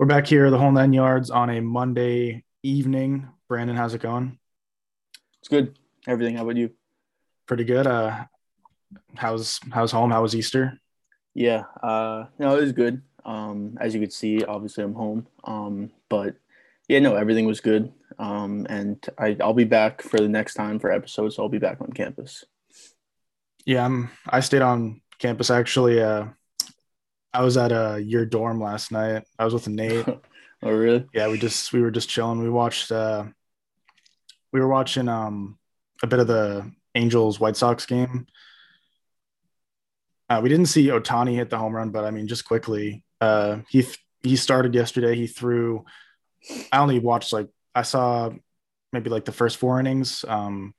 We're back here, the whole nine yards on a Monday evening. Brandon, how's it going? It's good. Everything. How about you? Pretty good. Uh, how's how's home? How was Easter? Yeah. Uh, no, it was good. Um, as you could see, obviously I'm home. Um, but yeah, no, everything was good. Um, and I, I'll be back for the next time for episodes. So I'll be back on campus. Yeah, I'm. I stayed on campus actually. Uh, I was at uh, your dorm last night. I was with Nate. oh, really? Yeah, we just we were just chilling. We watched. Uh, we were watching um a bit of the Angels White Sox game. Uh, we didn't see Ohtani hit the home run, but I mean, just quickly, uh, he he started yesterday. He threw. I only watched like I saw maybe like the first four innings, um,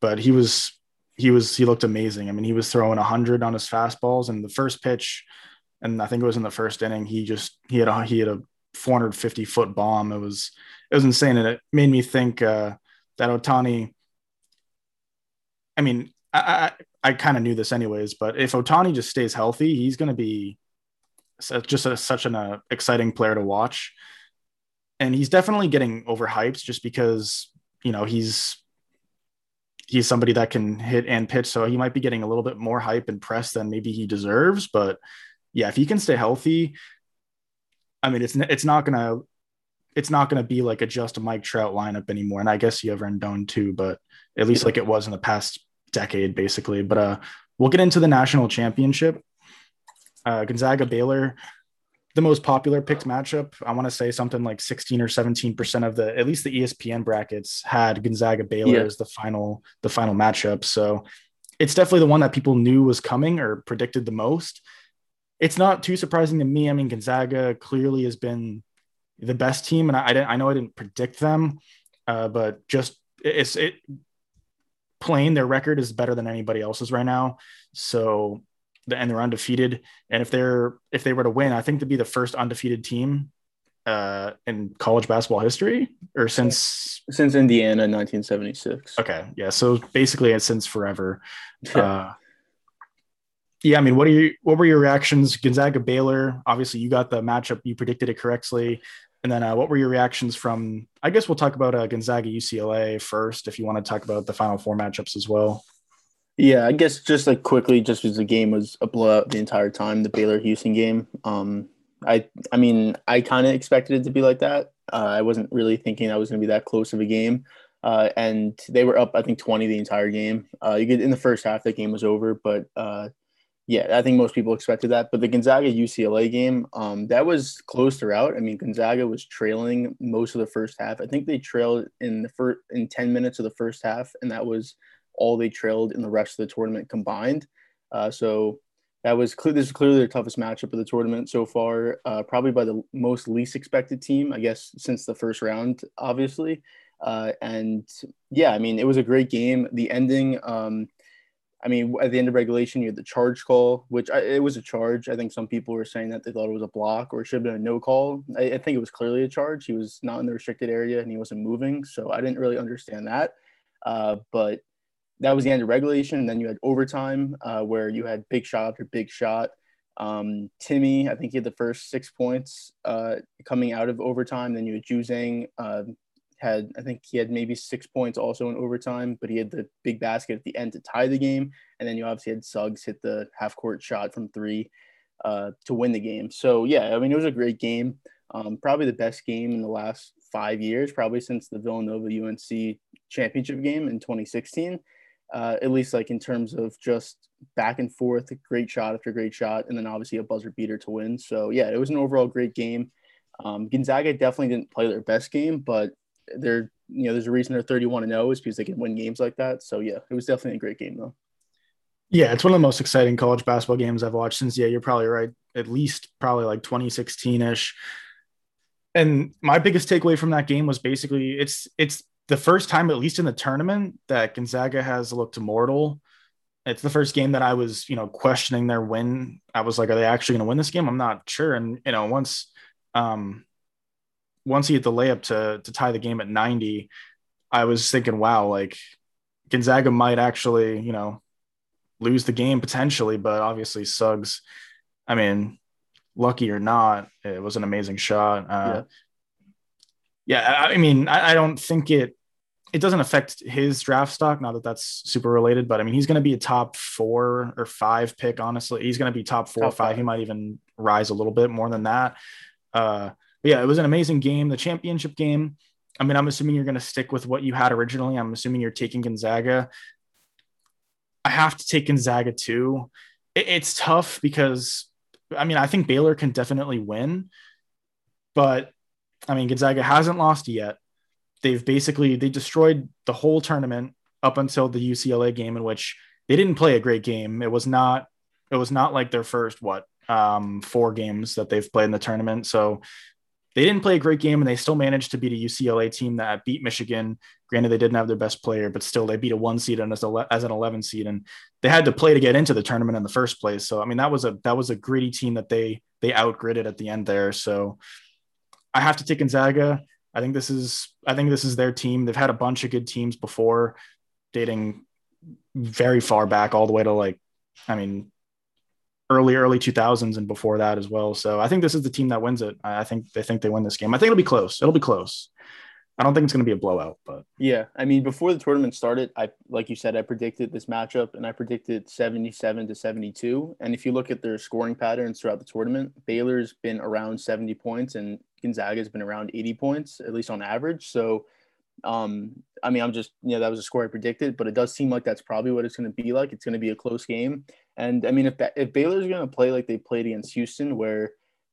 but he was he was he looked amazing. I mean, he was throwing hundred on his fastballs, and the first pitch, and I think it was in the first inning, he just he had a he had a 450 foot bomb. It was it was insane, and it made me think uh, that Ohtani. I mean, I I, I kind of knew this anyways, but if Ohtani just stays healthy, he's going to be just a, such an uh, exciting player to watch. And he's definitely getting overhyped just because you know he's he's somebody that can hit and pitch, so he might be getting a little bit more hype and press than maybe he deserves. But yeah, if he can stay healthy, I mean, it's it's not gonna it's not gonna be like a just a Mike Trout lineup anymore. And I guess you have Rendon too, but at least like it was in the past decade, basically. But uh, we'll get into the national championship. Uh, Gonzaga Baylor, the most popular picked matchup. I want to say something like 16 or 17 percent of the at least the ESPN brackets had Gonzaga Baylor yeah. as the final the final matchup. So it's definitely the one that people knew was coming or predicted the most. It's not too surprising to me. I mean, Gonzaga clearly has been the best team, and I, I, I know I didn't predict them, uh, but just it's it plain their record is better than anybody else's right now. So and they're undefeated. And if they're if they were to win, I think to be the first undefeated team uh, in college basketball history, or since since Indiana, in 1976. Okay, yeah. So basically, it's since forever. uh, yeah, I mean, what are you? What were your reactions? Gonzaga Baylor. Obviously, you got the matchup. You predicted it correctly. And then, uh, what were your reactions from? I guess we'll talk about uh, Gonzaga UCLA first, if you want to talk about the Final Four matchups as well. Yeah, I guess just like quickly, just because the game was a blowout the entire time, the Baylor Houston game. Um, I I mean, I kind of expected it to be like that. Uh, I wasn't really thinking that was going to be that close of a game. Uh, and they were up, I think, 20 the entire game. Uh, you get in the first half, that game was over, but uh, yeah, I think most people expected that. But the Gonzaga UCLA game, um, that was close throughout. I mean, Gonzaga was trailing most of the first half. I think they trailed in the first in 10 minutes of the first half, and that was all they trailed in the rest of the tournament combined. Uh, so that was clear. This is clearly their toughest matchup of the tournament so far, uh, probably by the most least expected team, I guess, since the first round, obviously. Uh, and yeah, I mean, it was a great game. The ending, um, I mean, at the end of regulation, you had the charge call, which I, it was a charge. I think some people were saying that they thought it was a block or it should have been a no call. I, I think it was clearly a charge. He was not in the restricted area and he wasn't moving. So I didn't really understand that. Uh, but that was the end of regulation. And then you had overtime uh, where you had big shot after big shot. Um, Timme, I think he had the first six points uh, coming out of overtime. Then you had Juzang had, I think he had maybe six points also in overtime, but he had the big basket at the end to tie the game. And then you obviously had Suggs hit the half court shot from three uh, to win the game. So yeah, I mean, it was a great game. Um, probably the best game in the last five years, probably since the Villanova UNC championship game in 2016 uh, at least like in terms of just back and forth, great shot after great shot, and then obviously a buzzer beater to win. So yeah, it was an overall great game. Um, Gonzaga definitely didn't play their best game, but they're you know there's a reason they're 31 and 0 is because they can win games like that. So yeah, it was definitely a great game though. Yeah, it's one of the most exciting college basketball games I've watched since yeah, you're probably right. At least probably like 2016 ish. And my biggest takeaway from that game was basically it's it's the first time, at least in the tournament, that Gonzaga has looked mortal. It's the first game that I was, you know, questioning their win. I was like, are they actually going to win this game? I'm not sure. And you know, once, um, once he hit the layup to to tie the game at 90, I was thinking, wow, like Gonzaga might actually, you know, lose the game potentially. But obviously, Suggs, I mean, lucky or not, it was an amazing shot. Uh, yeah. yeah, I mean, I, I don't think it it doesn't affect his draft stock. Not that that's super related, but I mean, he's going to be a top four or five pick. Honestly, he's going to be top four top or five. five. He might even rise a little bit more than that. Uh, yeah, it was an amazing game. The championship game. I mean, I'm assuming you're going to stick with what you had originally. I'm assuming you're taking Gonzaga. I have to take Gonzaga too. It, it's tough because, I mean, I think Baylor can definitely win, but I mean, Gonzaga hasn't lost yet. They've basically they destroyed the whole tournament up until the UCLA game, in which they didn't play a great game. It was not. It was not like their first what um, four games that they've played in the tournament. So they didn't play a great game and they still managed to beat a UCLA team that beat Michigan. Granted, they didn't have their best player, but still they beat a one seed and as, a, as an 11 seed, and they had to play to get into the tournament in the first place. So I mean, that was a that was a gritty team that they they outgritted at the end there. So I have to take Gonzaga. I think this is I think this is their team. They've had a bunch of good teams before, dating very far back, all the way to like, I mean, early early 2000s and before that as well. So I think this is the team that wins it. I think they think they win this game. I think it'll be close. It'll be close. I don't think it's going to be a blowout, but yeah, I mean, before the tournament started, I like you said, I predicted this matchup, and I predicted 77 to 72. And if you look at their scoring patterns throughout the tournament, Baylor's been around 70 points, and Gonzaga's been around 80 points, at least on average. So um, I mean, I'm just, you know, that was a score I predicted, but it does seem like that's probably what it's going to be like. It's going to be a close game. And I mean, if, if Baylor's going to play like they played against Houston, where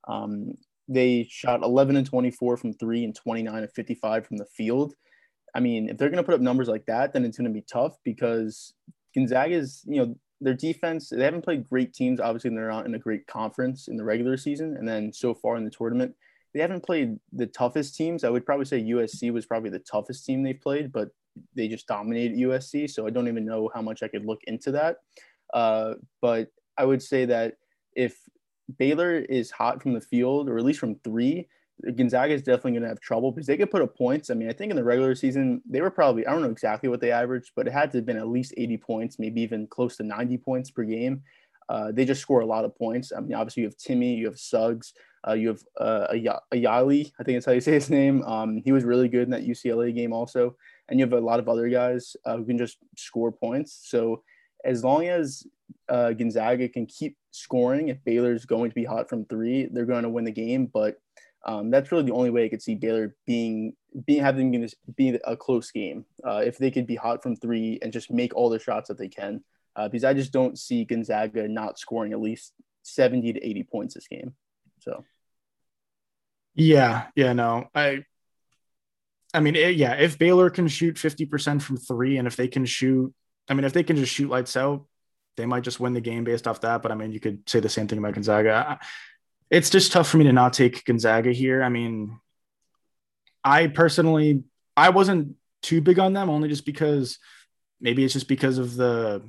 um, they shot 11 and 24 from three and 29 and 55 from the field, I mean, if they're going to put up numbers like that, then it's going to be tough because Gonzaga is, you know, their defense, they haven't played great teams. Obviously, they're not in a great conference in the regular season. And then so far in the tournament, they haven't played the toughest teams. I would probably say USC was probably the toughest team they've played, but they just dominated USC. So I don't even know how much I could look into that. Uh, but I would say that if Baylor is hot from the field, or at least from three, Gonzaga is definitely going to have trouble because they could put up points. I mean, I think in the regular season, they were probably, I don't know exactly what they averaged, but it had to have been at least 80 points, maybe even close to 90 points per game. Uh, they just score a lot of points. I mean, obviously, you have Timme, you have Suggs, uh, you have uh, Ayayi, I think that's how you say his name. Um, he was really good in that UCLA game also. And you have a lot of other guys uh, who can just score points. So as long as uh, Gonzaga can keep scoring, if Baylor's going to be hot from three, they're going to win the game. But um, that's really the only way I could see Baylor being being having this be a close game. Uh, if they could be hot from three and just make all the shots that they can, uh, because I just don't see Gonzaga not scoring at least seventy to eighty points this game. So. Yeah, yeah, no, I, I mean, it, yeah, if Baylor can shoot fifty percent from three, and if they can shoot, I mean, if they can just shoot lights out, they might just win the game based off that. But I mean, you could say the same thing about Gonzaga. It's just tough for me to not take Gonzaga here. I mean, I personally, I wasn't too big on them, only just because maybe it's just because of the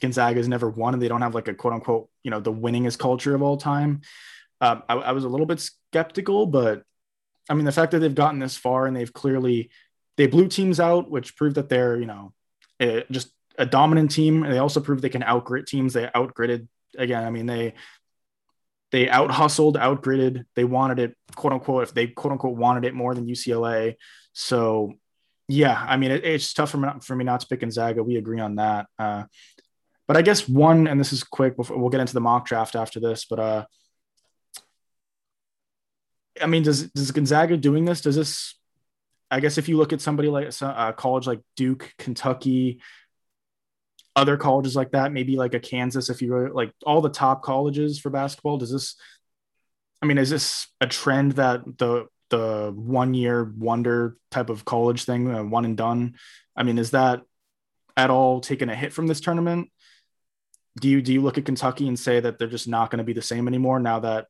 Gonzaga's never won and they don't have like a quote unquote, you know, the winningest culture of all time. Um, I, I was a little bit skeptical, but I mean, the fact that they've gotten this far and they've clearly they blew teams out, which proved that they're you know just a dominant team. And they also proved they can outgrit teams. They outgritted again. I mean, they they out hustled, outgritted. They wanted it, quote unquote, if they quote unquote wanted it more than UCLA. So yeah, I mean, it, it's tough for me, for me not to pick Gonzaga. We agree on that. Uh, but I guess one, and this is quick. Before, we'll get into the mock draft after this. But uh, I mean, does does Gonzaga doing this? Does this? I guess if you look at somebody like a uh, college like Duke, Kentucky, other colleges like that, maybe like a Kansas, if you were like all the top colleges for basketball, does this? I mean, is this a trend that the the one year wonder type of college thing, uh, one and done? I mean, is that at all taken a hit from this tournament? Do you do you look at Kentucky and say that they're just not going to be the same anymore now that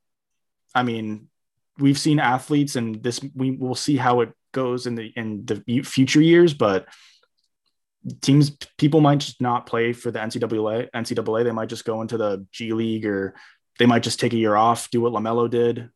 I mean, we've seen athletes and this we will see how it goes in the in the future years but teams people might just not play for the NCAA NCAA they might just go into the G League or they might just take a year off do what LaMelo did.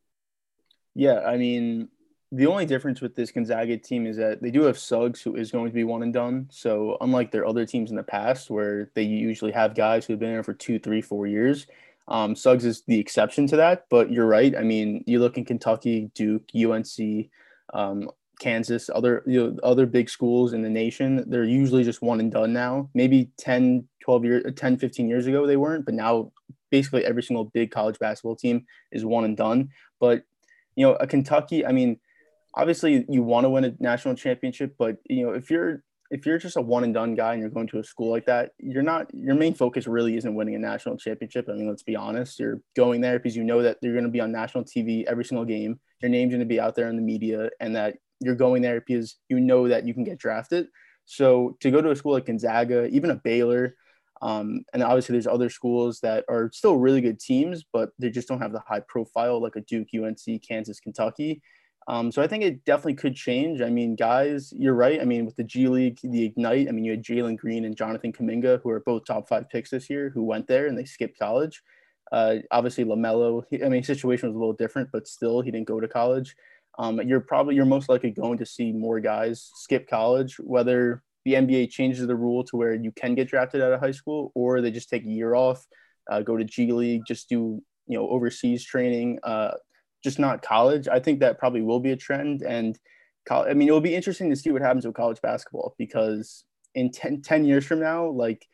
Yeah I mean the only difference with this Gonzaga team is that they do have Suggs who is going to be one and done. So unlike their other teams in the past where they usually have guys who've been there for two three four years Um, Suggs is the exception to that, but you're right. I mean, you look in Kentucky, Duke, UNC, um, Kansas, other you know, other big schools in the nation, they're usually just one and done now. Maybe 10, 12 years, 10, 15 years ago they weren't, but now basically every single big college basketball team is one and done. But you know, a Kentucky, I mean, obviously you want to win a national championship, but you know, if you're if you're just a one and done guy and you're going to a school like that, you're not your main focus really isn't winning a national championship. I mean, let's be honest. You're going there because you know that you're going to be on national TV every single game. Your name's going to be out there in the media, and that you're going there because you know that you can get drafted. So to go to a school like Gonzaga, even a Baylor, um, and obviously there's other schools that are still really good teams, but they just don't have the high profile like a Duke, UNC, Kansas, Kentucky. Um, so I think it definitely could change. I mean, guys, you're right. I mean, with the G League, the Ignite, I mean, you had Jalen Green and Jonathan Kuminga, who are both top five picks this year, who went there and they skipped college. Uh, obviously, LaMelo, I mean, situation was a little different, but still, he didn't go to college. Um, you're probably you're most likely going to see more guys skip college, whether the NBA changes the rule to where you can get drafted out of high school, or they just take a year off, uh, go to G League, just do you know overseas training. Uh, just not college. I think that probably will be a trend. And I mean, it will be interesting to see what happens with college basketball because in 10, 10 years from now, like,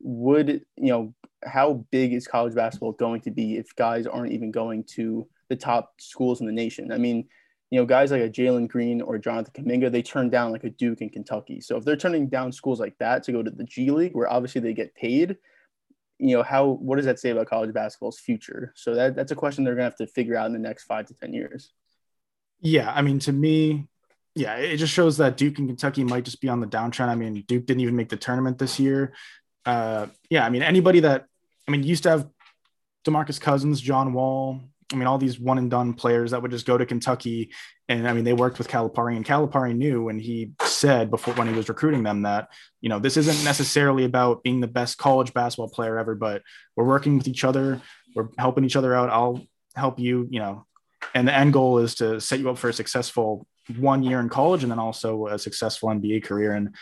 would, you know, how big is college basketball going to be if guys aren't even going to the top schools in the nation? I mean, you know, guys like a Jalen Green or Jonathan Kuminga, they turn down like a Duke in Kentucky. So if they're turning down schools like that to go to the G League, where obviously they get paid, you know how what does that say about college basketball's future? So that, that's a question they're to have to figure out in the next five to ten years. Yeah i mean to me yeah it just shows that duke and kentucky might just be on the downtrend. I mean duke didn't even make the tournament this year. Uh, yeah i mean anybody that i mean used to have demarcus cousins john wall I mean, all these one and done players that would just go to Kentucky. And I mean, they worked with Calipari, and Calipari knew, and he said before when he was recruiting them that, you know, this isn't necessarily about being the best college basketball player ever, but we're working with each other, we're helping each other out. I'll help you, you know, and the end goal is to set you up for a successful one year in college and then also a successful NBA career. And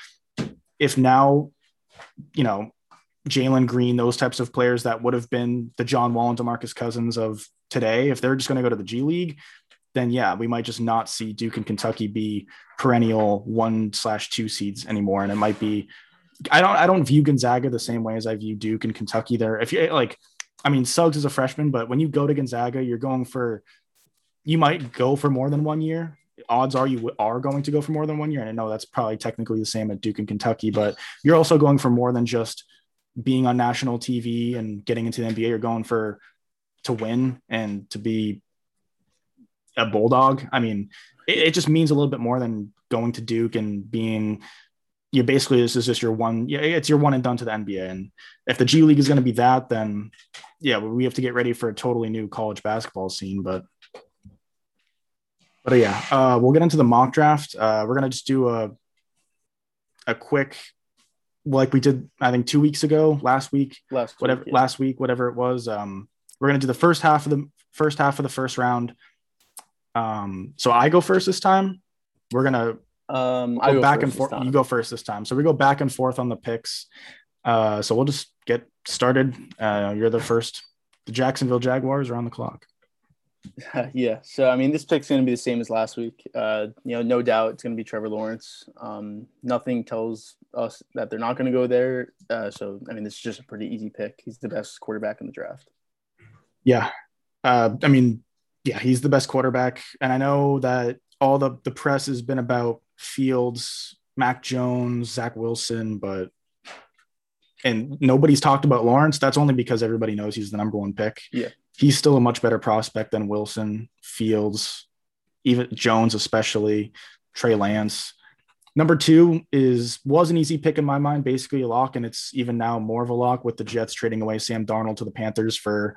if now, you know, Jalen Green, those types of players that would have been the John Wall and Demarcus Cousins of today, if they're just going to go to the G League, then yeah, we might just not see Duke and Kentucky be perennial one slash two seeds anymore. And it might be, I don't, I don't view Gonzaga the same way as I view Duke and Kentucky. There, if you like, I mean, Suggs is a freshman, but when you go to Gonzaga, you're going for, you might go for more than one year. Odds are you are going to go for more than one year. And I know that's probably technically the same at Duke and Kentucky, but you're also going for more than just being on national TV and getting into the NBA. You're going for to win and to be a bulldog. I mean, it, it, just means a little bit more than going to Duke and being you basically this is just your one yeah it's your one and done to the NBA and if the G League is going to be that then yeah we have to get ready for a totally new college basketball scene but but yeah uh, we'll get into the mock draft uh, we're going to just do a a quick like we did I think 2 weeks ago last week last whatever week, yeah. last week whatever it was um we're going to do the first half of the first half of the first round. Um, so I go first this time. We're gonna um, go, go back and forth. You go first this time. So we go back and forth on the picks. Uh, so we'll just get started. Uh, you're the first. The Jacksonville Jaguars are on the clock. yeah. So I mean, this pick's going to be the same as last week. Uh, you know, no doubt it's going to be Trevor Lawrence. Um, nothing tells us that they're not going to go there. Uh, so I mean, this is just a pretty easy pick. He's the best quarterback in the draft. Yeah. Uh, I mean, yeah, he's the best quarterback. And I know that all the, the press has been about Fields, Mac Jones, Zach Wilson, but and nobody's talked about Lawrence. That's only because everybody knows he's the number one pick. Yeah. He's still a much better prospect than Wilson, Fields, even Jones, especially Trey Lance. Number two is was an easy pick in my mind, basically a lock, and it's even now more of a lock with the Jets trading away Sam Darnold to the Panthers for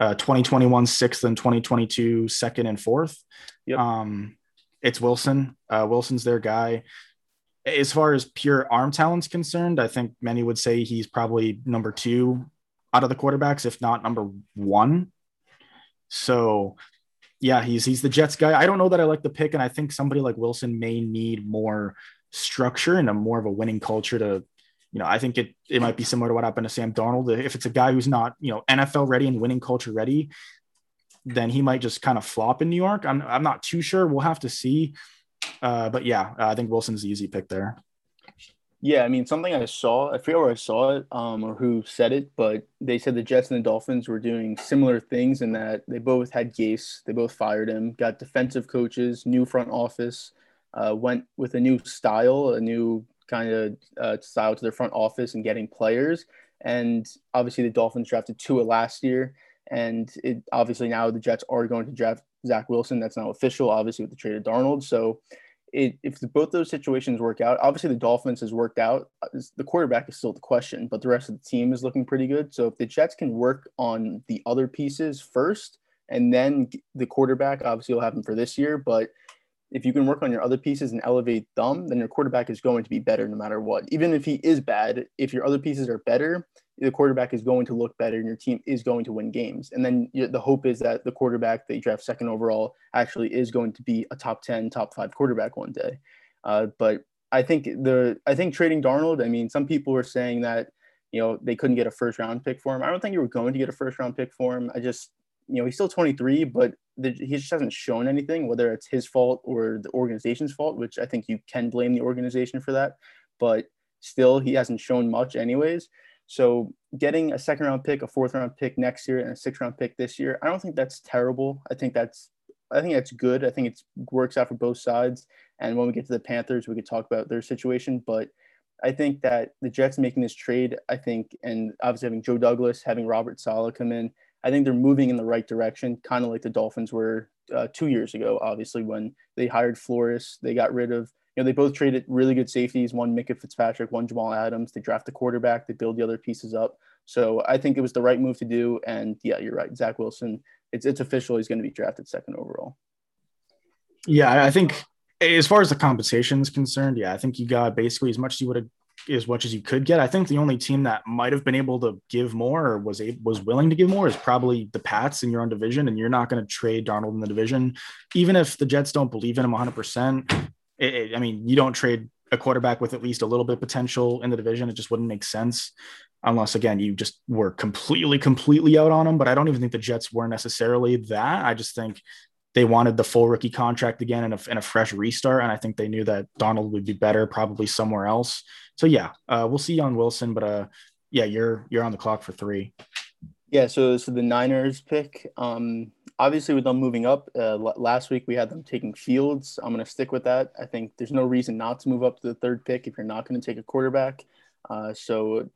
uh, 2021 sixth and 2022 second and fourth. Yep. Um, it's Wilson. Uh, Wilson's their guy. As far as pure arm talent's concerned, I think many would say he's probably number two out of the quarterbacks, if not number one. So, yeah, he's he's the Jets guy. I don't know that I like the pick, and I think somebody like Wilson may need more structure and a more of a winning culture to you know, I think it it might be similar to what happened to Sam Darnold. If it's a guy who's not, you know, NFL ready and winning culture ready, then he might just kind of flop in New York. I'm I'm not too sure. We'll have to see. Uh, but yeah, I think Wilson's the easy pick there. Yeah, I mean, something I saw, I forget where I saw it um, or who said it, but they said the Jets and the Dolphins were doing similar things in that they both had Gase, they both fired him, got defensive coaches, new front office, uh, went with a new style, a new kind of uh, style to their front office and getting players. And obviously, the Dolphins drafted Tua last year, and it obviously now the Jets are going to draft Zach Wilson. That's now official, obviously with the trade of Darnold. So it, if the, both those situations work out, obviously the Dolphins has worked out. The quarterback is still the question, but the rest of the team is looking pretty good. So if the Jets can work on the other pieces first, and then the quarterback, obviously will happen for this year. But if you can work on your other pieces and elevate them, then your quarterback is going to be better no matter what. Even if he is bad, if your other pieces are better, the quarterback is going to look better and your team is going to win games. And then the hope is that the quarterback that you draft second overall actually is going to be a top 10, top five quarterback one day. Uh, but I think the I think trading Darnold, I mean, some people were saying that, you know, they couldn't get a first round pick for him. I don't think you were going to get a first round pick for him. I just, you know, he's still 23, but he just hasn't shown anything, whether it's his fault or the organization's fault, which I think you can blame the organization for that. But still, he hasn't shown much, anyways. So getting a second round pick, a fourth round pick next year, and a sixth round pick this year, I don't think that's terrible. I think that's I think that's good. I think it works out for both sides. And when we get to the Panthers, we could talk about their situation. But I think that the Jets making this trade, I think, and obviously having Joe Douglas, having Robert Saleh come in, I think they're moving in the right direction, kind of like the Dolphins were uh, two years ago. Obviously, when they hired Flores, they got rid of you know, they both traded really good safeties, one Minkah Fitzpatrick, one Jamal Adams. They draft the quarterback, they build the other pieces up. So I think it was the right move to do. And yeah, you're right. Zach Wilson, it's it's official. He's going to be drafted second overall. Yeah, I think as far as the compensation is concerned, yeah, I think you got basically as much as you would have as much as you could get. I think the only team that might have been able to give more or was able, was willing to give more is probably the Pats in your own division, and you're not going to trade Darnold in the division, even if the Jets don't believe in him 100. percent I mean, you don't trade a quarterback with at least a little bit potential in the division. It just wouldn't make sense unless again you just were completely completely out on him but i don't even think the jets were necessarily that i just think they wanted the full rookie contract again and a, and a fresh restart and i think they knew that Darnold would be better probably somewhere else. So yeah uh, we'll see on wilson but uh yeah you're you're on the clock for three. Yeah so so the niners pick um obviously with them moving up uh, last week we had them taking fields. I'm going to stick with that. I think there's no reason not to move up to the third pick if you're not going to take a quarterback. Uh, so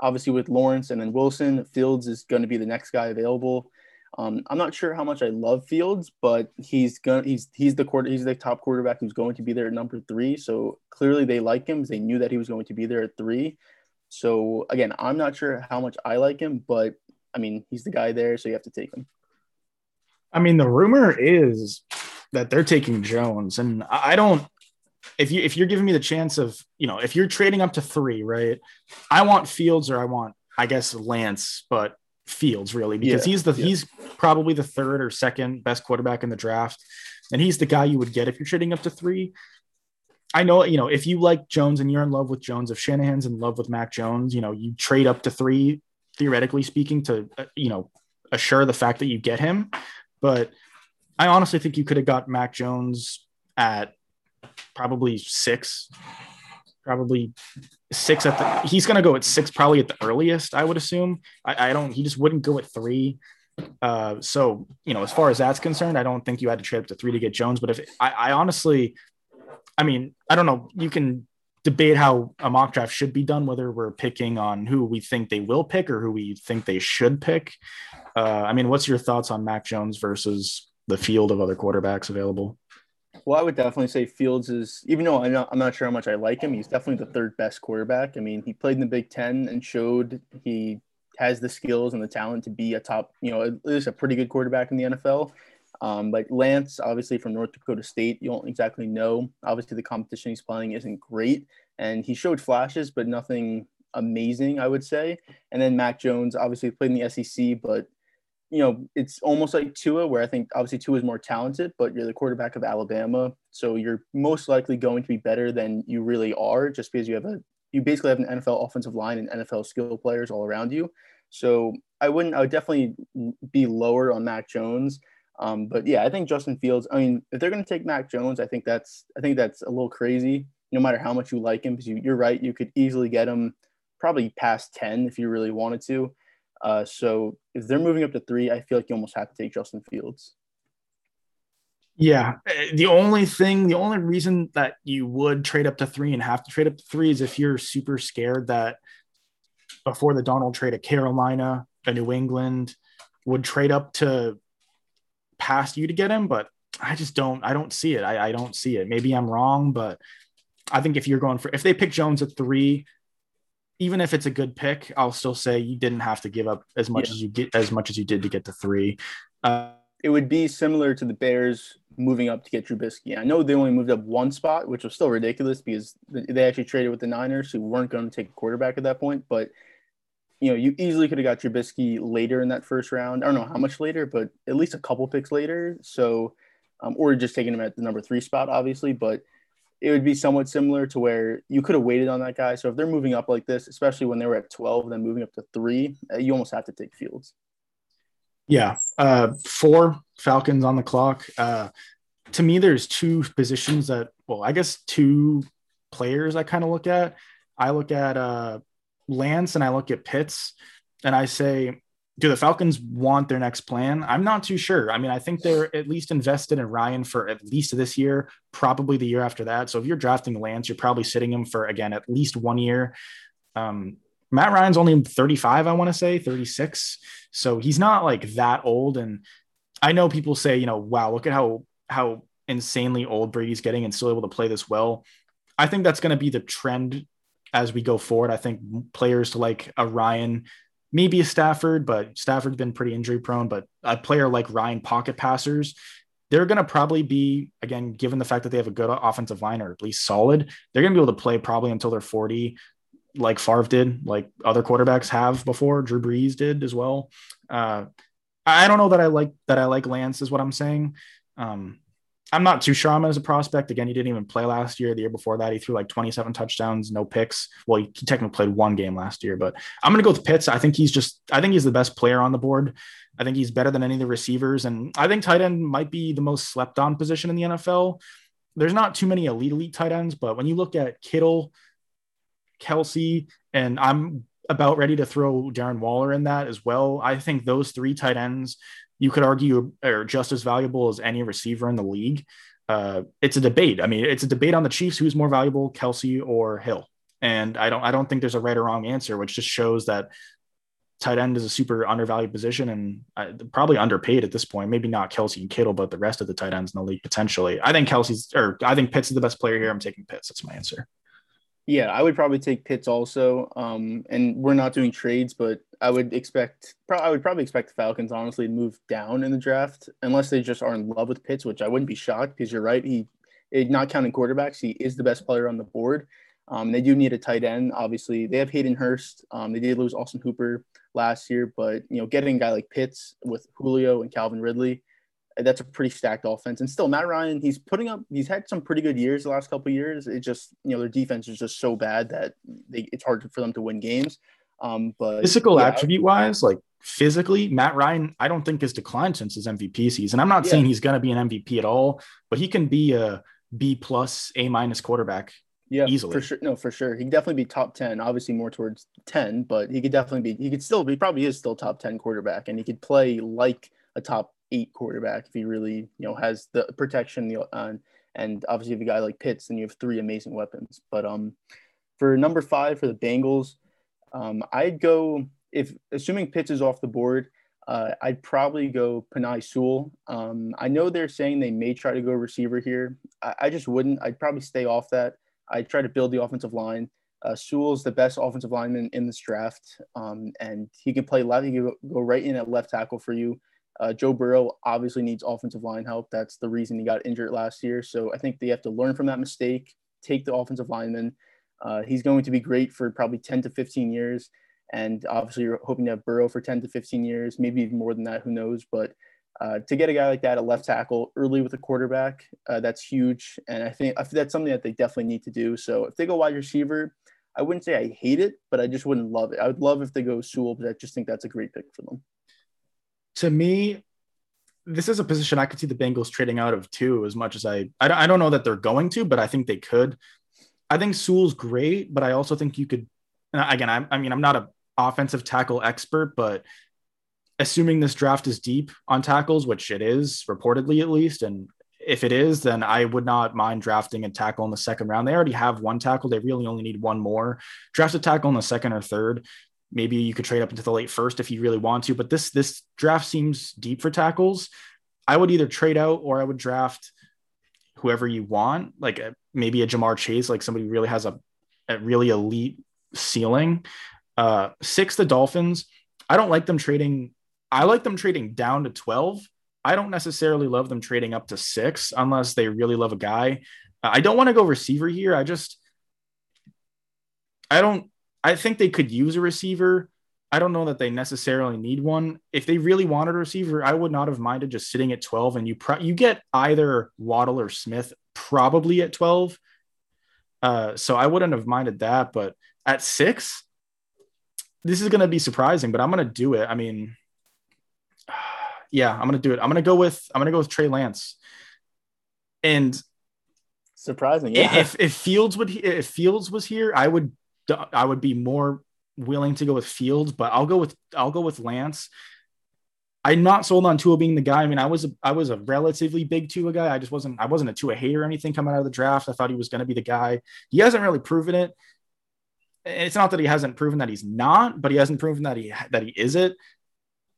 obviously with lawrence and then wilson fields is going to be the next guy available um, i'm not sure how much i love fields but he's gonna he's he's the quarter he's the top quarterback who's going to be there at number three so clearly they like him they knew that he was going to be there at three so again i'm not sure how much i like him but i mean he's the guy there so you have to take him I mean, the rumor is that they're taking Jones, and I don't. If you if you're giving me the chance of you know if you're trading up to three, right? I want Fields or I want I guess Lance, but Fields really because yeah, he's the yeah. he's probably the third or second best quarterback in the draft, and he's the guy you would get if you're trading up to three. I know, you know, if you like Jones and you're in love with Jones, if Shanahan's in love with Mac Jones, you know, you trade up to three, theoretically speaking, to, uh, you know, assure the fact that you get him. But I honestly think you could have got Mac Jones at probably six, probably six at the. He's to go at six, probably at the earliest. I would assume. I, I don't. He just wouldn't go at three. Uh, so you know, as far as that's concerned, I don't think you had to trade up to three to get Jones. But if I, I honestly, I mean, I don't know. You can debate how a mock draft should be done, whether we're picking on who we think they will pick or who we think they should pick. Uh, I mean, what's your thoughts on Mac Jones versus the field of other quarterbacks available? Well, I would definitely say Fields is, even though I'm not, I'm not sure how much I like him, he's definitely the third best quarterback. I mean, he played in the Big Ten and showed he has the skills and the talent to be a top, you know, at least a pretty good quarterback in the NFL. Um, but Lance, obviously from North Dakota State, you don't exactly know. Obviously, the competition he's playing isn't great, and he showed flashes, but nothing amazing, I would say. And then Mac Jones, obviously played in the SEC, but you know, it's almost like Tua, where I think obviously Tua is more talented, but you're the quarterback of Alabama, so you're most likely going to be better than you really are, just because you have a you basically have an NFL offensive line and NFL skill players all around you. So I wouldn't. I would definitely be lower on Mac Jones. Um, but yeah, I think Justin Fields. I mean, if they're going to take Mac Jones, I think that's I think that's a little crazy. No matter how much you like him, because you, you're right, you could easily get him probably past ten if you really wanted to. Uh, so if they're moving up to three, I feel like you almost have to take Justin Fields. Yeah. Eh, the only thing, the only reason that you would trade up to three and have to trade up to three is if you're super scared that before the Darnold trade at Carolina, a New England would trade up to past you to get him. But I just don't, I don't see it. I, I don't see it. Maybe I'm wrong, but I think if you're going for, if they pick Jones at three, even if it's a good pick, I'll still say you didn't have to give up as much yeah. as you get as much as you did to get to three. Uh, it would be similar to the Bears moving up to get Trubisky. I know they only moved up one spot, which was still ridiculous because they actually traded with the Niners, who weren't going to take a quarterback at that point. But you know, you easily could have got Trubisky later in that first round. I don't know how much later, but at least a couple picks later. So, um, or just taking him at the number three spot, obviously. But it would be somewhat similar to where you could have waited on that guy. So if they're moving up like this, especially when they were at 12, then moving up to three, uh, you almost have to take Fields. Yeah. Uh, four Falcons on the clock. Uh, to me, there's two positions that, well, I guess two players I kind of look at. I look at uh, Lance and I look at Pitts and I say, do the Falcons want their next plan? I'm not too sure. I mean, I think they're at least invested in Ryan for at least this year, probably the year after that. So if you're drafting Lance, you're probably sitting him for again at least one year. Um, Matt Ryan's only 35, I want to say 36. So he's not like that old. And I know people say, you know, wow, look at how how insanely old Brady's getting and still able to play this well. I think that's going to be the trend as we go forward. I think players to like a Ryan, maybe a Stafford, but Stafford's been pretty injury prone. But a player like Ryan, pocket passers, they're going to probably be again, given the fact that they have a good offensive line or at least solid, they're going to be able to play probably until they're 40, like Favre did, like other quarterbacks have before. Drew Brees did as well. Uh, I don't know that I like that I like Lance is what I'm saying. Um, I'm not too sure I'm as a prospect. Again, he didn't even play last year. The year before that, he threw like 27 touchdowns, no picks. Well, he technically played one game last year, but I'm going to go with Pitts. I think he's just, I think he's the best player on the board. I think he's better than any of the receivers. And I think tight end might be the most slept on position in the NFL. There's not too many elite, elite tight ends, but when you look at Kittle, Kelce, and I'm about ready to throw Darren Waller in that as well. I think those three tight ends you could argue are just as valuable as any receiver in the league. Uh, it's a debate. I mean, it's a debate on the Chiefs who's more valuable, Kelce or Hill. And I don't I don't think there's a right or wrong answer, which just shows that tight end is a super undervalued position and uh, probably underpaid at this point. Maybe not Kelce and Kittle, but the rest of the tight ends in the league potentially. I think Kelce's or I think Pitts is the best player here. I'm taking Pitts. That's my answer. Yeah, I would probably take Pitts also. Um, and we're not doing trades, but I would expect, I would probably expect the Falcons honestly to move down in the draft unless they just are in love with Pitts, which I wouldn't be shocked because you're right. He, not counting quarterbacks, he is the best player on the board. Um, they do need a tight end. Obviously, they have Hayden Hurst. Um, they did lose Austin Hooper last year, but you know, getting a guy like Pitts with Julio and Calvin Ridley, that's a pretty stacked offense. And still, Matt Ryan, he's putting up, he's had some pretty good years the last couple years. It just, you know, their defense is just so bad that they, it's hard for them to win games. Um, but physical yeah. attribute wise, like physically, Matt Ryan, I don't think has declined since his MVP season. I'm not yeah. saying he's going to be an MVP at all, but he can be a B plus, A minus quarterback. Yeah, easily for sure. No, for sure. He can definitely be top ten. Obviously, more towards ten, but he could definitely be. He could still be. Probably is still top ten quarterback, and he could play like a top eight quarterback if he really you know has the protection the uh, and obviously if a guy like Pitts then you have three amazing weapons but um for number five for the Bengals um I'd go if assuming Pitts is off the board uh, I'd probably go Penei Sewell. Um, I know they're saying they may try to go receiver here. I, I, just wouldn't. I'd probably stay off that. I'd try to build the offensive line. Uh, Sewell's the best offensive lineman in this draft, um, and he can play left. He can go right in at left tackle for you. Uh, Joe Burrow obviously needs offensive line help. That's the reason he got injured last year. So I think they have to learn from that mistake, take the offensive lineman. Uh, he's going to be great for probably 10 to 15 years. And obviously, you're hoping to have Burrow for 10 to 15 years, maybe even more than that, who knows. But uh, to get a guy like that, a left tackle early with a quarterback, uh, that's huge. And I think, I think that's something that they definitely need to do. So if they go wide receiver, I wouldn't say I hate it, but I just wouldn't love it. I would love if they go Sewell, but I just think that's a great pick for them. To me, this is a position I could see the Bengals trading out of too, as much as I, I, I don't know that they're going to, but I think they could. I think Sewell's great, but I also think you could, again, I, I mean, I'm not a offensive tackle expert, but assuming this draft is deep on tackles, which it is reportedly at least, and if it is, then I would not mind drafting a tackle in the second round. They already have one tackle. They really only need one more. Draft a tackle in the second or third. Maybe you could trade up into the late first if you really want to. But this this draft seems deep for tackles. I would either trade out or I would draft whoever you want, like a, maybe a Ja'Marr Chase, like somebody really has a, a really elite ceiling. Uh, six, the Dolphins. I don't like them trading. I like them trading down to 12. I don't necessarily love them trading up to six unless they really love a guy. I don't want to go receiver here. I just, I don't, I think they could use a receiver. I don't know that they necessarily need one. If they really wanted a receiver, I would not have minded just sitting at 12 and you pro- you get either Waddle or Smith probably at 12. Uh, so I wouldn't have minded that, but at six, this is going to be surprising, but I'm going to do it. I mean, yeah, I'm going to do it. I'm going to go with I'm going to go with Trey Lance. And surprising, yeah. If if Fields would if Fields was here, I would I would be more willing to go with Fields, but I'll go with I'll go with Lance. I'm not sold on Tua being the guy. I mean, I was a, I was a relatively big Tua guy. I just wasn't I wasn't a Tua hater or anything coming out of the draft. I thought he was going to be the guy. He hasn't really proven it. And It's not that he hasn't proven that he's not, but he hasn't proven that he that he is it.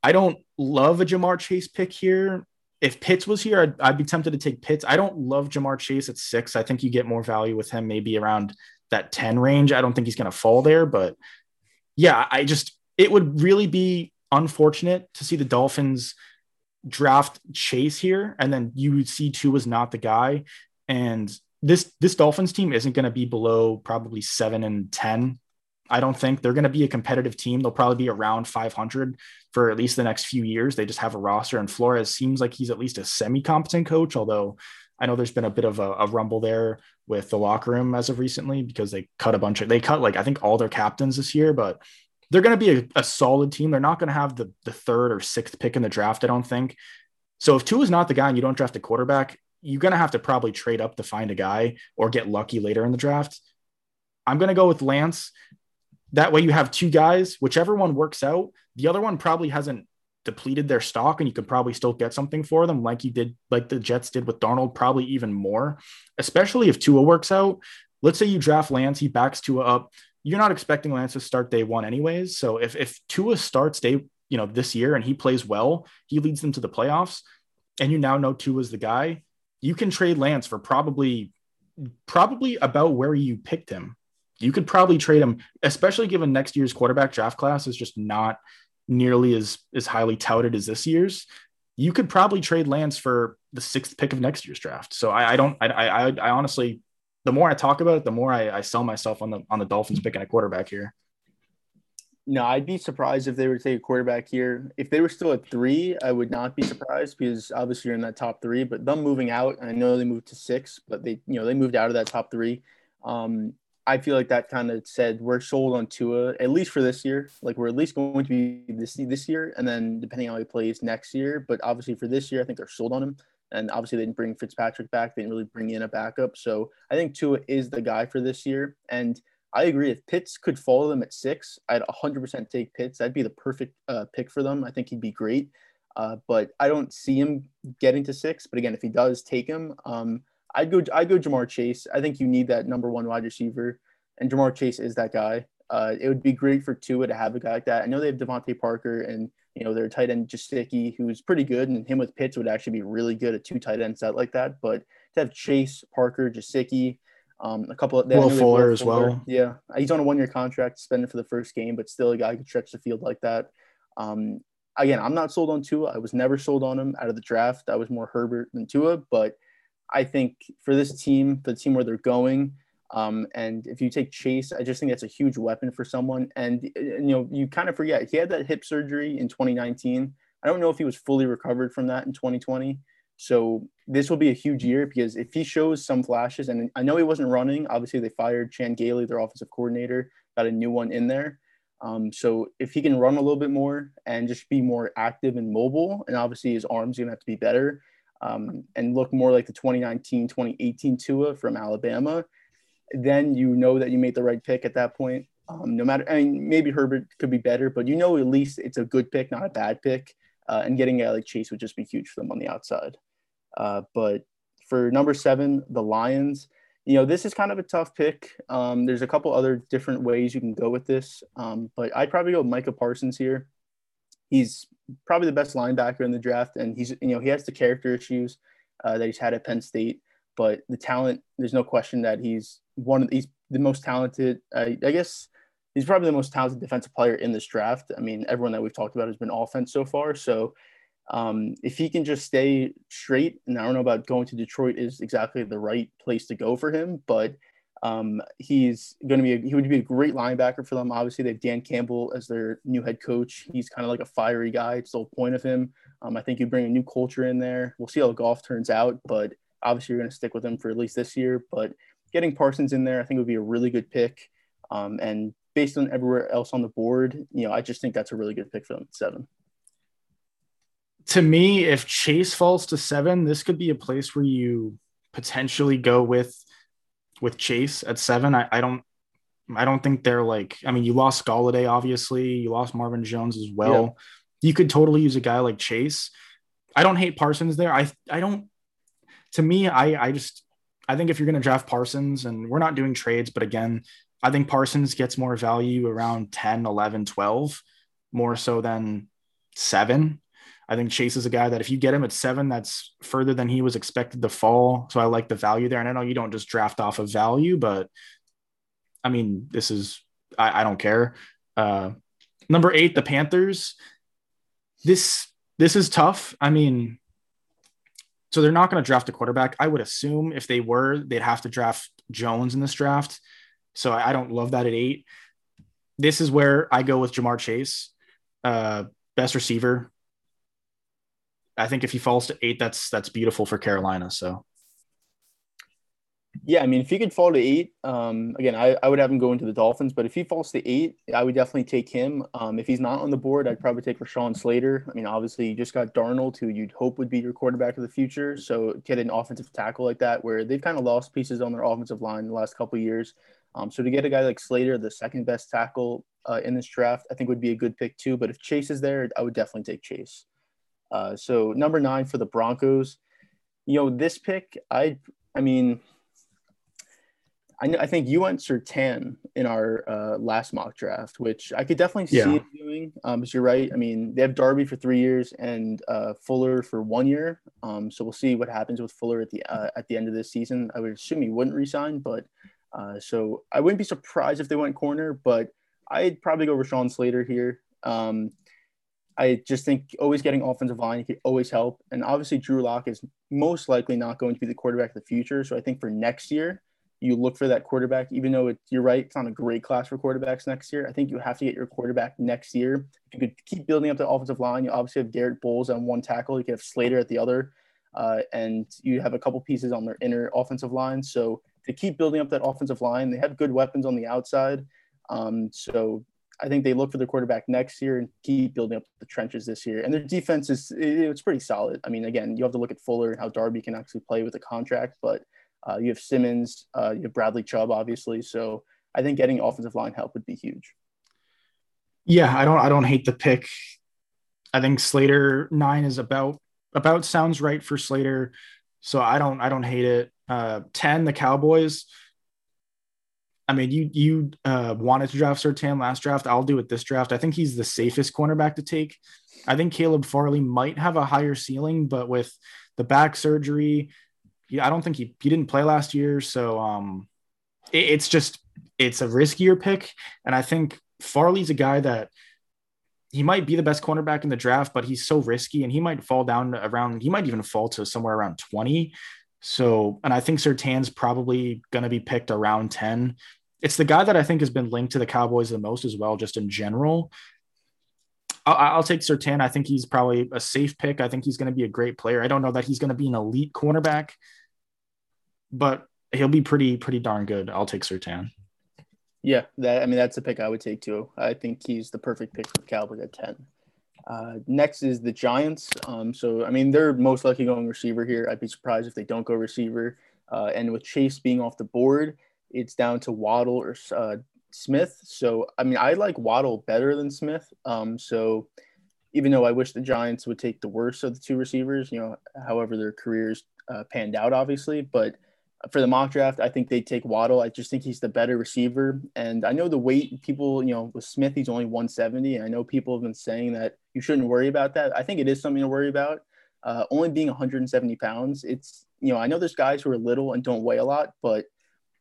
I don't love a Ja'Marr Chase pick here. If Pitts was here, I'd, I'd be tempted to take Pitts. I don't love Ja'Marr Chase at six. I think you get more value with him maybe around that 10 range. I don't think he's going to fall there, but yeah, I just, it would really be unfortunate to see the Dolphins draft Chase here, and then you would see Tua was not the guy. And this this Dolphins team isn't going to be below probably seven and ten. I don't think they're going to be a competitive team. They'll probably be around 500 for at least the next few years. They just have a roster, and Flores seems like he's at least a semi-competent coach. Although I know there's been a bit of a, a, rumble there with the locker room as of recently because they cut a bunch of they cut like I think all their captains this year, but they're going to be a, a, solid team. They're not going to have the the third or sixth pick in the draft, I don't think. So if Tua is not the guy and you don't draft a quarterback, you're going to have to probably trade up to find a guy or get lucky later in the draft. I'm going to go with Lance. That way you have two guys, whichever one works out. The other one probably hasn't depleted their stock and you could probably still get something for them like you did like the Jets did with Darnold probably even more. Especially if Tua works out. Let's say you draft Lance he backs Tua up. You're not expecting Lance to start day 1 anyways. So if if Tua starts day you know this year and he plays well he leads them to the playoffs and you now know Tua's the guy you can trade Lance for probably probably about where you picked him. You could probably trade him especially given next year's quarterback draft class is just not nearly as as highly touted as this year's, you could probably trade Lance for the sixth pick of next year's draft. So I, I don't, I, I, I, honestly, the more I talk about it, the more I, I sell myself on the on the Dolphins picking a quarterback here. No, I'd be surprised if they were to take a quarterback here. If they were still at three, I would not be surprised because obviously you're in that top three. But them moving out, I know they moved to six, but they, you know, they moved out of that top three. Um, I feel like that kind of said we're sold on Tua at least for this year. Like we're at least going to be this this year, and then depending on how he plays next year. But obviously for this year, I think they're sold on him. And obviously they didn't bring Fitzpatrick back. They didn't really bring in a backup. So I think Tua is the guy for this year. And I agree. If Pitts could follow them at six, I'd 100% take Pitts. That'd be the perfect uh, pick for them. I think he'd be great. Uh, but I don't see him getting to six. But again, if he does take him, um, I'd go. I'd go Ja'Marr Chase. I think you need that number one wide receiver, and Ja'Marr Chase is that guy. Uh, it would be great for Tua to have a guy like that. I know they have DeVante Parker and you know their tight end Gesicki, who's pretty good, and him with Pitts would actually be really good at two tight end set like that. But to have Chase, Parker, Gesicki, um, a couple of Will Fuller as well. Yeah, he's on a one year contract, suspended for the first game, but still a guy who could stretch the field like that. Um, again, I'm not sold on Tua. I was never sold on him out of the draft. I was more Herbert than Tua, but I think for this team, the team where they're going, um, and if you take Chase, I just think that's a huge weapon for someone. And, you know, you kind of forget he had that hip surgery in 2019. I don't know if he was fully recovered from that in 2020. So this will be a huge year because if he shows some flashes, and I know he wasn't running, obviously they fired Chan Gailey, their offensive coordinator, got a new one in there. Um, so if he can run a little bit more and just be more active and mobile, and obviously his arms gonna have to be better um, and look more like the 2019, 2018 Tua from Alabama, then you know that you made the right pick at that point. Um, no matter, I mean, maybe Herbert could be better, but you know at least it's a good pick, not a bad pick. Uh, and getting a guy like Chase would just be huge for them on the outside. Uh, but for number seven, the Lions, you know, this is kind of a tough pick. Um, there's a couple other different ways you can go with this, um, but I'd probably go Micah Parsons here. He's probably the best linebacker in the draft, and he's you know he has the character issues uh, that he's had at Penn State, but the talent. There's no question that he's one of he's the most talented. Uh, I guess he's probably the most talented defensive player in this draft. I mean, everyone that we've talked about has been offense so far, so um, if he can just stay straight, and I don't know about going to Detroit is exactly the right place to go for him, but um, he's going to be a, he would be a great linebacker for them. Obviously, they have Dan Campbell as their new head coach. He's kind of like a fiery guy. It's the whole point of him. Um, I think you bring a new culture in there. We'll see how the Goff turns out, but obviously you're going to stick with him for at least this year. But getting Parsons in there, I think would be a really good pick. Um, and based on everywhere else on the board, you know, I just think that's a really good pick for them seven to me, if Chase falls to seven, this could be a place where you potentially go with with Chase at seven. I, I don't I don't think they're like I mean, you lost Golladay, obviously, you lost Marvin Jones as well. Yeah. You could totally use a guy like Chase. I don't hate Parsons there. I I don't to me, I I just I think if you're gonna draft Parsons and we're not doing trades, but again, I think Parsons gets more value around 10, 11, 12, more so than seven. I think Chase is a guy that if you get him at seven, that's further than he was expected to fall. So I like the value there. And I know you don't just draft off of value, but I mean, this is, I, I don't care. Uh, number eight, the Panthers. This, this is tough. I mean, so they're not going to draft a quarterback. I would assume if they were, they'd have to draft Jones in this draft. So I, I don't love that at eight. This is where I go with Ja'Marr Chase, uh, best receiver, I think if he falls to eight, that's that's beautiful for Carolina. So yeah, I mean, if he could fall to eight, um, again, I, I would have him go into the Dolphins. But if he falls to eight, I would definitely take him. Um, if he's not on the board, I'd probably take Rashawn Slater. I mean, obviously, you just got Darnold, who you'd hope would be your quarterback of the future. So get an offensive tackle like that, where they've kind of lost pieces on their offensive line in the last couple years. Um, so to get a guy like Slater, the second best tackle uh, in this draft, I think would be a good pick too. But if Chase is there, I would definitely take Chase. Uh, so number nine for the Broncos. You know, this pick, I I mean, I, I think you went Surtain in our uh, last mock draft, which I could definitely yeah. see it doing. Um, but you're right. I mean, they have Darby for three years and uh, Fuller for one year. Um, so we'll see what happens with Fuller at the uh, at the end of this season. I would assume he wouldn't resign, but uh, so I wouldn't be surprised if they went corner. But I'd probably go Rashawn Slater here. Um, I just think always getting offensive line could always help. And obviously, Drew Lock is most likely not going to be the quarterback of the future. So I think for next year, you look for that quarterback, even though it, you're right, it's not a great class for quarterbacks next year. I think you have to get your quarterback next year. If you could keep building up the offensive line, you obviously have Garett Bolles on one tackle, you could have Slater at the other, uh, and you have a couple pieces on their inner offensive line. So to keep building up that offensive line, they have good weapons on the outside. Um, so I think they look for their quarterback next year and keep building up the trenches this year. And their defense is it's pretty solid. I mean, again, you have to look at Fuller and how Darby can actually play with the contract, but uh, you have Simmons, uh, you have Bradley Chubb, obviously. So I think getting offensive line help would be huge. Yeah, I don't I don't hate the pick. I think Slater nine is about about sounds right for Slater. So I don't I don't hate it. Uh, 10, the Cowboys. I mean, you you uh, wanted to draft Surtain last draft. I'll do it this draft. I think he's the safest cornerback to take. I think Caleb Farley might have a higher ceiling, but with the back surgery, I don't think he he didn't play last year, so um, it, it's just it's a riskier pick. And I think Farley's a guy that he might be the best cornerback in the draft, but he's so risky, and he might fall down around. He might even fall to somewhere around twenty. So, and I think Surtain's probably going to be picked around 10 it's the guy that I think has been linked to the Cowboys the most as well, just in general. I'll, take Surtain. I think he's probably a safe pick. I think he's going to be a great player. I don't know that he's going to be an elite cornerback, but he'll be pretty pretty darn good. I'll take Surtain. Yeah, that I mean that's a pick I would take too. I think he's the perfect pick for the Cowboys at ten. Uh, next is the Giants. Um, so I mean they're most likely going receiver here. I'd be surprised if they don't go receiver. Uh, and with Chase being off the board, it's down to Waddle or uh, Smith. So I mean I like Waddle better than Smith. Um, so even though I wish the Giants would take the worst of the two receivers, you know, however their careers uh, panned out, obviously, but for the mock draft, I think they take Waddle. I just think he's the better receiver. And I know the weight people, you know, with Smith, he's only 170. And I know people have been saying that you shouldn't worry about that. I think it is something to worry about. Uh, only being 170 pounds, it's, you know, I know there's guys who are little and don't weigh a lot, but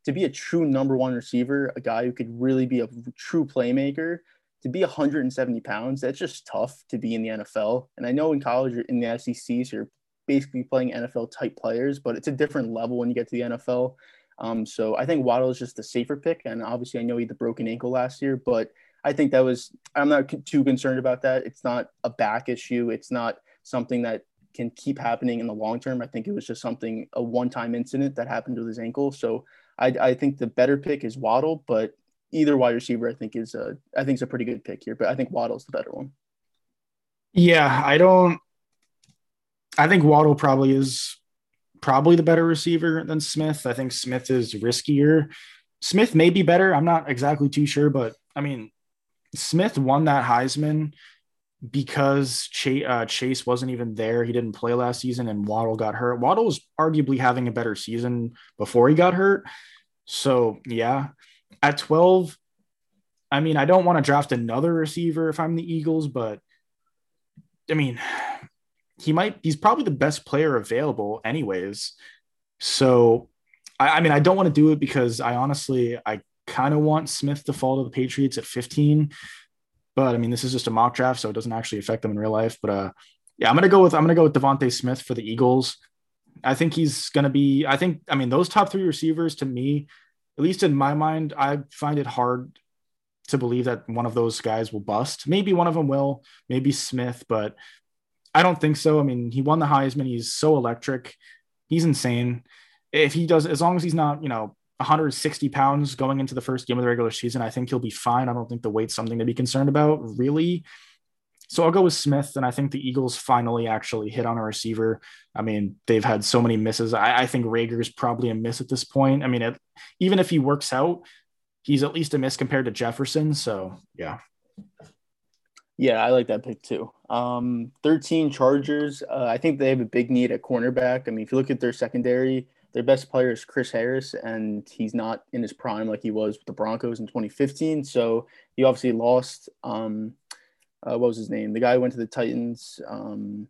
to be a true number one receiver, a guy who could really be a true playmaker, to be 170 pounds, that's just tough to be in the NFL. And I know in college, in the SECs, you're basically playing NFL type players, but it's a different level when you get to the NFL. Um, so I think Waddle is just the safer pick, and obviously I know he had the broken ankle last year, but I think that was I'm not too concerned about that. It's not a back issue. It's not something that can keep happening in the long term. I think it was just something a one-time incident that happened with his ankle. So I, I think the better pick is Waddle, but either wide receiver I think is a I think is a pretty good pick here. But I think Waddle's the better one. Yeah, I don't I think Waddle probably is probably the better receiver than Smith. I think Smith is riskier. Smith may be better. I'm not exactly too sure, but I mean, Smith won that Heisman because Chase, uh, Chase wasn't even there. He didn't play last season, and Waddle got hurt. Waddle was arguably having a better season before he got hurt. So yeah, at 12, I mean, I don't want to draft another receiver if I'm the Eagles, but I mean, he might he's probably the best player available anyways so I, I mean i don't want to do it because i honestly i kind of want smith to fall to the patriots at 15 but i mean this is just a mock draft so it doesn't actually affect them in real life but uh yeah i'm gonna go with i'm gonna go with DeVonta smith for the eagles i think he's gonna be i think i mean those top three receivers to me at least in my mind i find it hard to believe that one of those guys will bust maybe one of them will maybe smith but I don't think so. I mean, he won the Heisman. He's so electric. He's insane. If he does, as long as he's not, you know, 160 pounds going into the first game of the regular season, I think he'll be fine. I don't think the weight's something to be concerned about, really. So I'll go with Smith, and I think the Eagles finally actually hit on a receiver. I mean, they've had so many misses. I, I think Reagor's probably a miss at this point. I mean, it, even if he works out, he's at least a miss compared to Jefferson. So yeah. Yeah, I like that pick too. Um, 13 Chargers. Uh, I think they have a big need at cornerback. I mean, if you look at their secondary, their best player is Chris Harris, and he's not in his prime like he was with the Broncos in 2015. So he obviously lost. Um, uh, what was his name? The guy who went to the Titans. Um,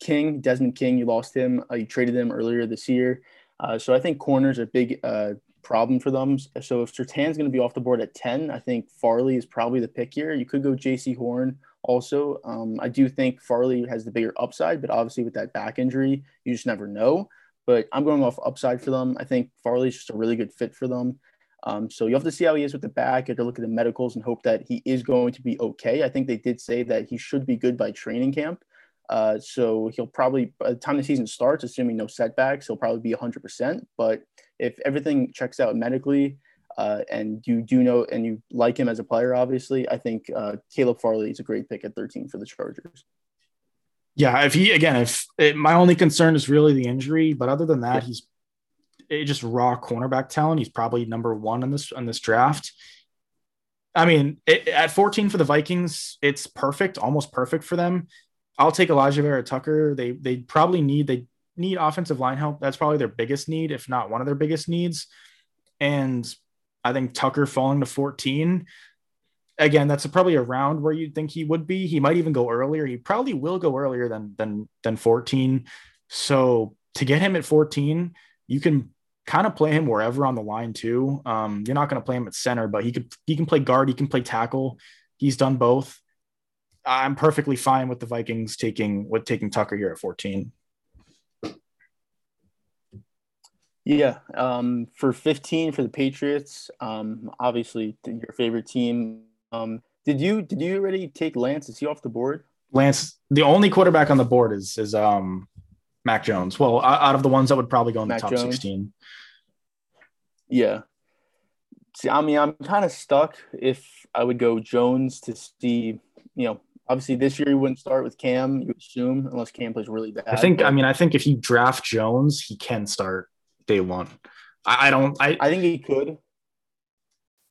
King, Desmond King. You lost him. Uh, you traded him earlier this year. Uh, so I think corners are big uh, problem for them. So if Surtain's going to be off the board at 10, I think Farley is probably the pick here. You could go Jaycee Horn also. Um, I do think Farley has the bigger upside, but obviously with that back injury, you just never know. But I'm going off upside for them. I think Farley's just a really good fit for them. Um, so you have to see how he is with the back. You have to look at the medicals and hope that he is going to be okay. I think they did say that he should be good by training camp. Uh, so he'll probably, by the time the season starts, assuming no setbacks, he'll probably be 100%. But if everything checks out medically, uh, and you do know and you like him as a player, obviously, I think uh, Caleb Farley is a great pick at 13 for the Chargers. Yeah, if he again, if it, my only concern is really the injury, but other than that, yeah. he's it, just raw cornerback talent. He's probably number one in this in this draft. I mean, it, at 14 for the Vikings, it's perfect, almost perfect for them. I'll take Alijah Vera-Tucker. They they probably need they need offensive line help. That's probably their biggest need, if not one of their biggest needs. And I think Tucker falling to 14. Again, that's probably around where you'd think he would be. He might even go earlier. He probably will go earlier than than than 14. So to get him at 14, you can kind of play him wherever on the line too. Um, you're not going to play him at center, but he could he can play guard, he can play tackle. He's done both. I'm perfectly fine with the Vikings taking with taking Tucker here at 14. Yeah, um, for 15 for the Patriots, um, obviously your favorite team. Um, Did you did you already take Lance? Is he off the board? Lance, the only quarterback on the board is is um Mac Jones. Well, out of the ones that would probably go in Mac the top Jones. 16. Yeah. See, I mean, I'm kind of stuck if I would go Jones to see, you know, obviously this year he wouldn't start with Cam, you assume, unless Cam plays really bad. I think. I mean, I think if you draft Jones, he can start day one. I, I don't, I, I think he could.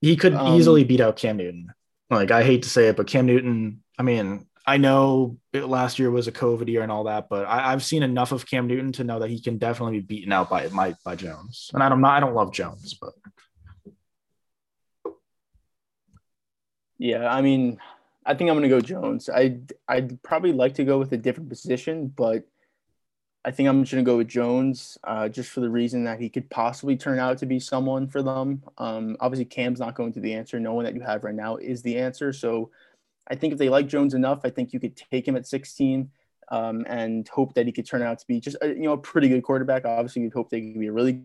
He could um, easily beat out Cam Newton. Like, I hate to say it, but Cam Newton, I mean, I know it, last year was a COVID year and all that, but I, have seen enough of Cam Newton to know that he can definitely be beaten out by my by Jones. And I don't, I don't love Jones, but Yeah, I mean, I think I'm gonna go Jones. I I'd probably like to go with a different position, but I think I'm just gonna go with Jones, uh, just for the reason that he could possibly turn out to be someone for them. Um, obviously, Cam's not going to be the answer. No one that you have right now is the answer. So, I think if they like Jones enough, I think you could take him at 16 um, and hope that he could turn out to be just a, you know a pretty good quarterback. Obviously, you'd hope they could be a really,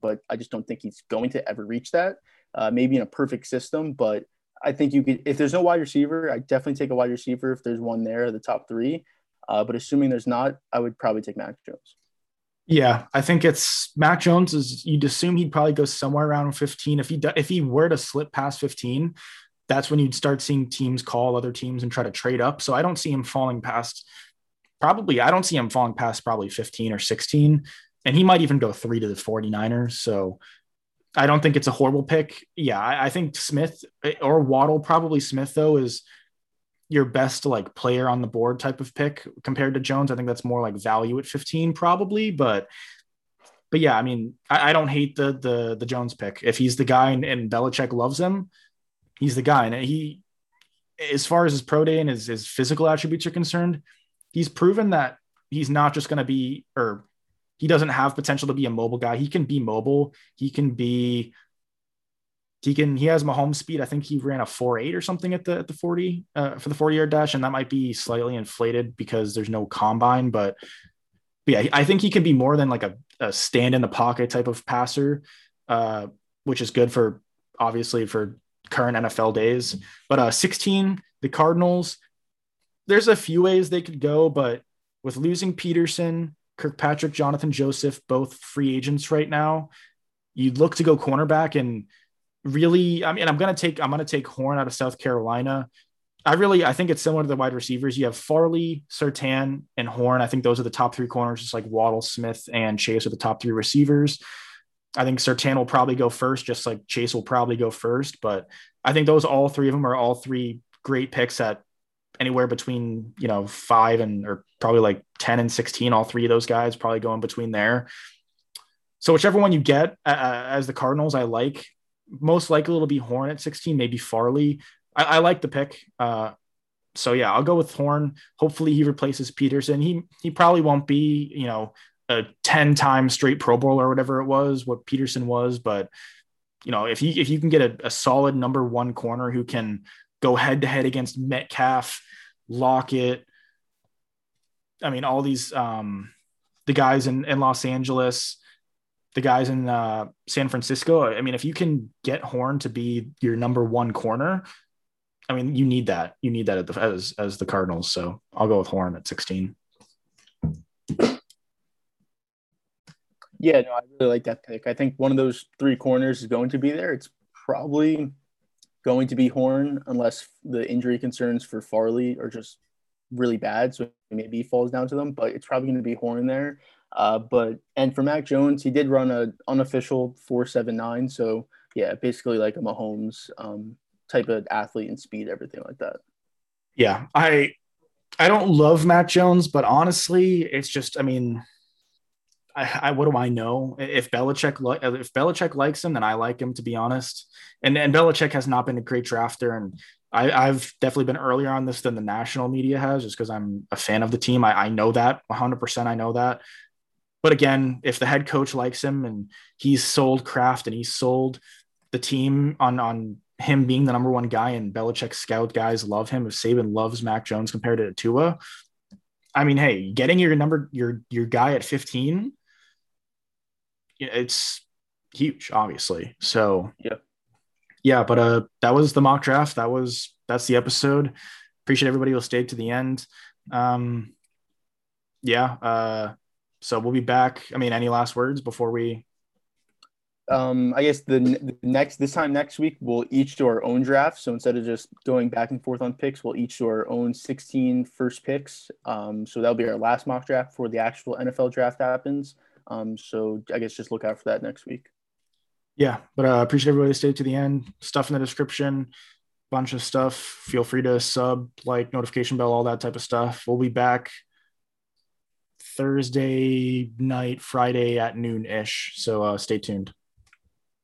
but I just don't think he's going to ever reach that. Uh, maybe in a perfect system, but I think you could, if there's no wide receiver, I definitely take a wide receiver if there's one there, the top three. Uh, but assuming there's not, I would probably take Mac Jones. Yeah, I think it's Mac Jones is you'd assume he'd probably go somewhere around 15. If he if he were to slip past 15, that's when you'd start seeing teams call other teams and try to trade up. So I don't see him falling past probably I don't see him falling past probably 15 or 16. And he might even go three to the 49ers. So I don't think it's a horrible pick. Yeah, I, I, think Smith eh, or Waddle, probably Smith though, is your best like player on the board type of pick compared to Jones. I think that's more like value at 15 probably, but but yeah, I mean, I, I don't hate the the the Jones pick. If he's the guy and, and Belichick loves him, he's the guy. And he, as far as his pro day and his, his physical attributes are concerned, he's proven that he's not just going to be or he doesn't have potential to be a mobile guy. He can be mobile. He can be he can he has Mahomes speed. I think he ran a 4.8 or something at the at the 40 uh, for the 40 yard dash, and that might be slightly inflated because there's no combine, but, but yeah, I think he can be more than like a, a stand in the pocket type of passer, uh, which is good for obviously for current NFL days. But uh 16, the Cardinals, there's a few ways they could go, but with losing Peterson, Kirkpatrick, Johnathan Joseph, both free agents right now. You'd look to go cornerback and really, I mean, I'm gonna take I'm gonna take Horn out of South Carolina. I really I think it's similar to the wide receivers. You have Farley, Surtain, and Horn. I think those are the top three corners, just like Waddle, Smith, and Chase are the top three receivers. I think Surtain will probably go first, just like Chase will probably go first. But I think those all three of them are all three great picks at anywhere between you know five and or probably like 10 and 16 all three of those guys probably going between there so whichever one you get uh, uh, as the cardinals i like most likely it'll be horn at 16 maybe farley i, I like the pick uh, so yeah i'll go with horn hopefully he replaces peterson he he probably won't be you know a 10 time straight pro bowl or whatever it was what peterson was but you know if you if you can get a, a solid number one corner who can go head to head against Metcalf, Lockett. I mean, all these um, the guys in, in Los Angeles, the guys in uh, San Francisco. I mean, if you can get Horn to be your number one corner, I mean, you need that. You need that the, as as the Cardinals. So I'll go with Horn at 16. Yeah, no, I really like that pick. I think one of those three corners is going to be there. It's probably going to be Horn unless the injury concerns for Farley are just really bad. So maybe he falls down to them, but it's probably going to be Horn there. Uh, but and for Mac Jones, he did run a unofficial four seven nine. So yeah, basically like a Mahomes um, type of athlete and speed, everything like that. Yeah, I I don't love Mac Jones, but honestly, it's just I mean I, I, what do I know? If Belichick li- if Belichick likes him, then I like him to be honest. And and Belichick has not been a great drafter, and I, have definitely been earlier on this than the national media has, just because I'm a fan of the team. I, I know that 100. percent I know that. But again, if the head coach likes him and he's sold Kraft and he's sold the team on on him being the number one guy, and Belichick scout guys love him. If Saban loves Mac Jones compared to Tua, I mean, hey, getting your number your your guy at 15 it's huge, obviously. So yeah, yeah, but uh, that was the mock draft. That was that's the episode. Appreciate everybody who stayed to the end. Um, yeah. Uh, so we'll be back. I mean, any last words before we um, I guess the, the, next this time next week we'll each do our own draft. So instead of just going back and forth on picks, we'll each do our own 16 first picks. Um, so that'll be our last mock draft before the actual NFL draft happens. Um, so I guess just look out for that next week. Yeah, but I uh, appreciate everybody stayed to the end. Stuff in the description, bunch of stuff. Feel free to sub, like, notification bell, all that type of stuff. We'll be back Thursday night, Friday at noon ish. So uh, stay tuned.